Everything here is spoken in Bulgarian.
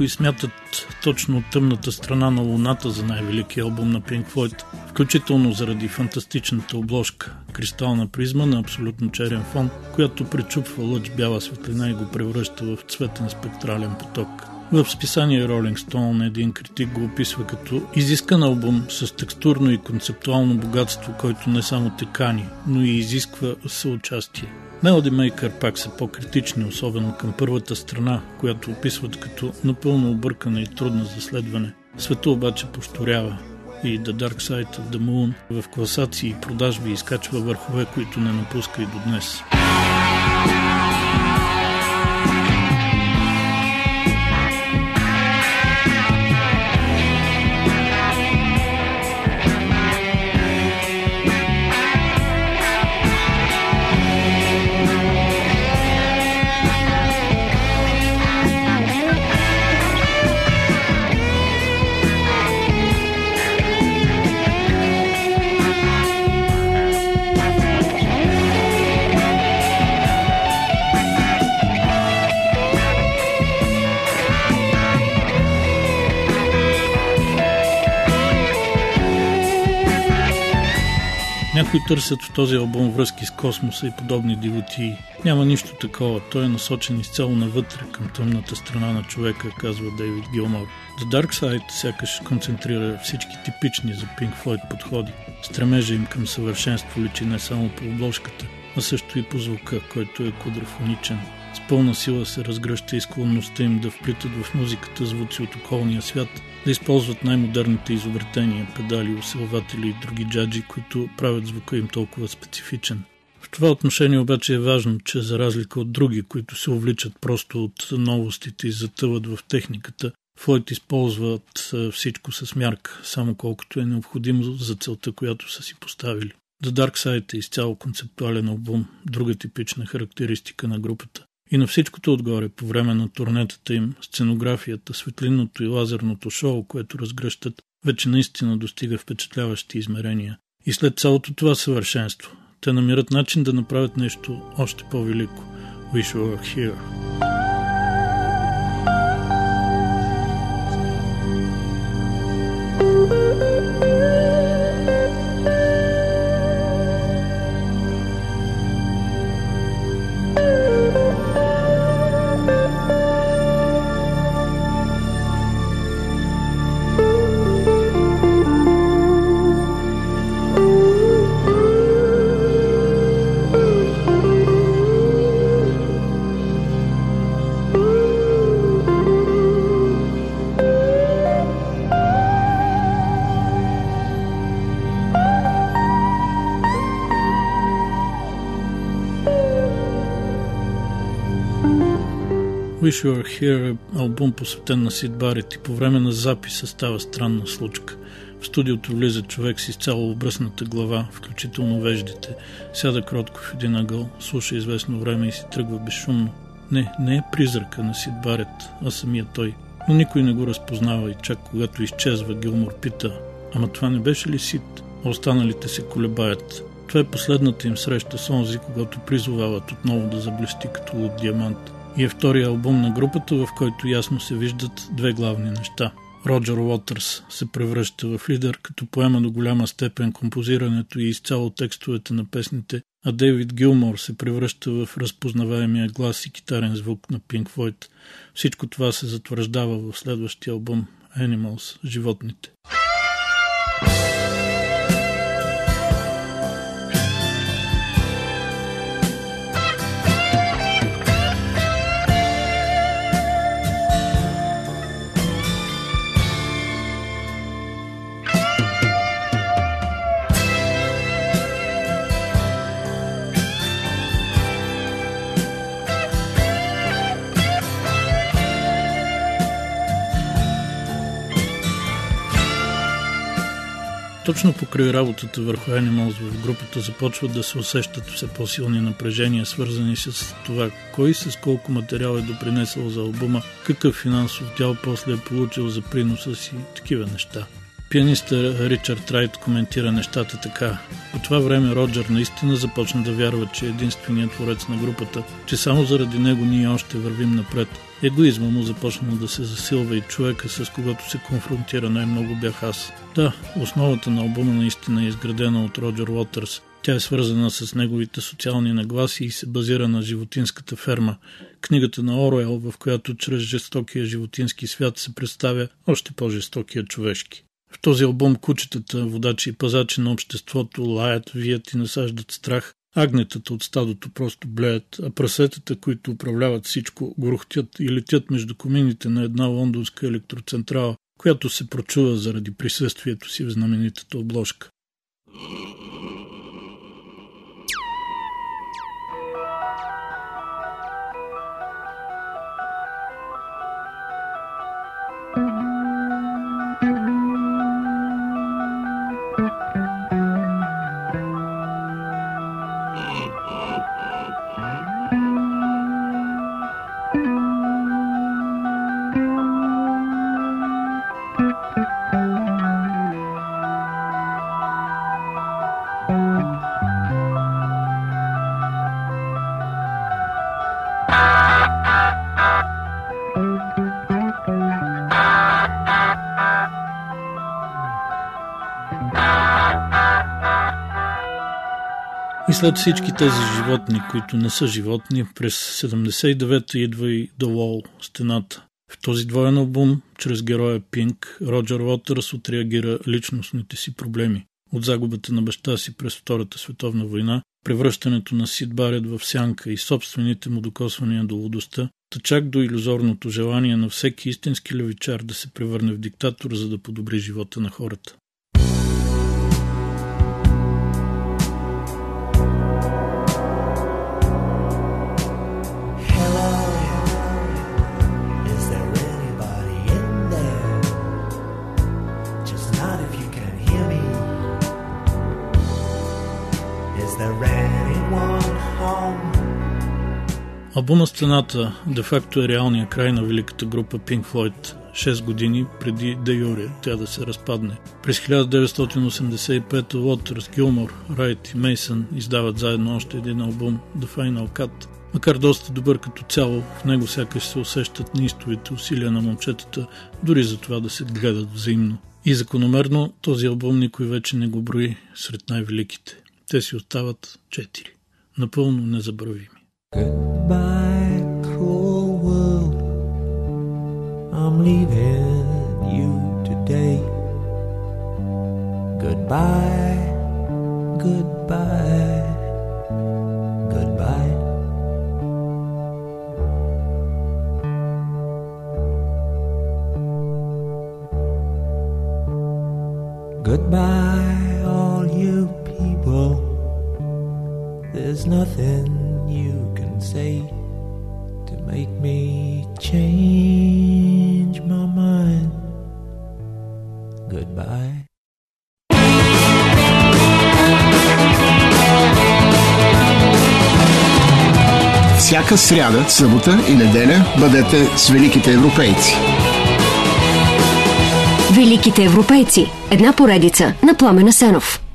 Някои смятат точно тъмната страна на Луната за най-велики албум на Pink Floyd, включително заради фантастичната обложка кристална призма на абсолютно черен фон, която пречупва лъч бяла светлина и го превръща в цветен спектрален поток. В списание Rolling Stone един критик го описва като изискан албум с текстурно и концептуално богатство, който не само те кани, но и изисква съучастие. Melody Maker пак са по-критични, особено към първата страна, която описват като напълно объркана и трудна за следване. Света обаче повторява и The Dark Side of the Moon в класации и продажби изкачва върхове, които не напуска и до днес. Някои търсят в този албум връзки с космоса и подобни дивотии. Няма нищо такова. Той е насочен изцяло навътре към тъмната страна на човека, казва Дейвид Гилмор. The Dark Side сякаш концентрира всички типични за Pink Floyd подходи. Стремежа им към съвършенство личи не само по обложката, а също и по звука, който е квадрофоничен. С пълна сила се разгръща и склонността им да вплитат в музиката звуци от околния свят, да използват най-модерните изобретения, педали, усилватели и други джаджи, които правят звука им толкова специфичен. В това отношение обаче е важно, че за разлика от други, които се увличат просто от новостите и затъват в техниката, Флойд използват всичко с мярка, само колкото е необходимо за целта, която са си поставили. The Dark Side е изцяло концептуален албум, друга типична характеристика на групата. И на всичкото отгоре, по време на турнетата им, сценографията, светлинното и лазерното шоу, което разгръщат, вече наистина достига впечатляващи измерения. И след цялото това съвършенство, те намират начин да направят нещо още по-велико. We were here. Wish You Were Here е албум посветен на Сид Барет и по време на записа става странна случка. В студиото влиза човек с изцяло обръсната глава, включително веждите, сяда кротко в един ъгъл, слуша известно време и си тръгва безшумно. Не, не е призрака на Сид Барет, а самия той. Но никой не го разпознава и чак когато изчезва, Гилмор пита, ама това не беше ли Сид? А останалите се колебаят. Това е последната им среща с онзи, когато призовават отново да заблести като луд диамант и е втория албум на групата, в който ясно се виждат две главни неща. Роджер Уотърс се превръща в лидер, като поема до голяма степен композирането и изцяло текстовете на песните, а Дейвид Гилмор се превръща в разпознаваемия глас и китарен звук на Pink Floyd. Всичко това се затвърждава в следващия албум Animals – Животните. Точно покрай работата върху Animals в групата започват да се усещат все по-силни напрежения, свързани с това кой с колко материал е допринесъл за албума, какъв финансов дял после е получил за приноса си, такива неща. Пианиста Ричард Райт коментира нещата така. По това време Роджер наистина започна да вярва, че е единственият творец на групата, че само заради него ние още вървим напред. Егоизма му започна да се засилва и човека, с когото се конфронтира най-много бях аз. Да, основата на албума наистина е изградена от Роджер Уотърс. Тя е свързана с неговите социални нагласи и се базира на животинската ферма, книгата на Оруел, в която чрез жестокия животински свят се представя още по-жестокия човешки. В този албум кучетата, водачи и пазачи на обществото лаят, вият и насаждат страх. Агнетата от стадото просто блеят, а прасетата, които управляват всичко, горохтят и летят между комините на една лондонска електроцентрала, която се прочува заради присъствието си в знаменитата обложка. И след всички тези животни, които не са животни, през 79-та идва и The Wall, стената. В този двоен албум, чрез героя Пинк, Роджер Уотърс отреагира личностните си проблеми. От загубата на баща си през Втората световна война, превръщането на Сид Барет в сянка и собствените му докосвания до лудостта, та чак до иллюзорното желание на всеки истински левичар да се превърне в диктатор, за да подобри живота на хората. Албума Стената де-факто е реалния край на великата група Pink Floyd 6 години преди Де Юре тя да се разпадне. През 1985 Уотърс, Гилмор, Райт и Мейсън издават заедно още един албум The Final Cut. Макар доста добър като цяло, в него сякаш се усещат неистовите усилия на момчетата, дори за това да се гледат взаимно. И закономерно този албум никой вече не го брои сред най-великите. Те си остават четири. Напълно незабравими. Goodbye, cruel world. I'm leaving you today. Goodbye, goodbye, goodbye. Goodbye, There's nothing you can say to make me change my mind. Goodbye. Всяка сряда, събота и неделя бъдете с великите европейци. Великите европейци. Една поредица на Пламена Сенов.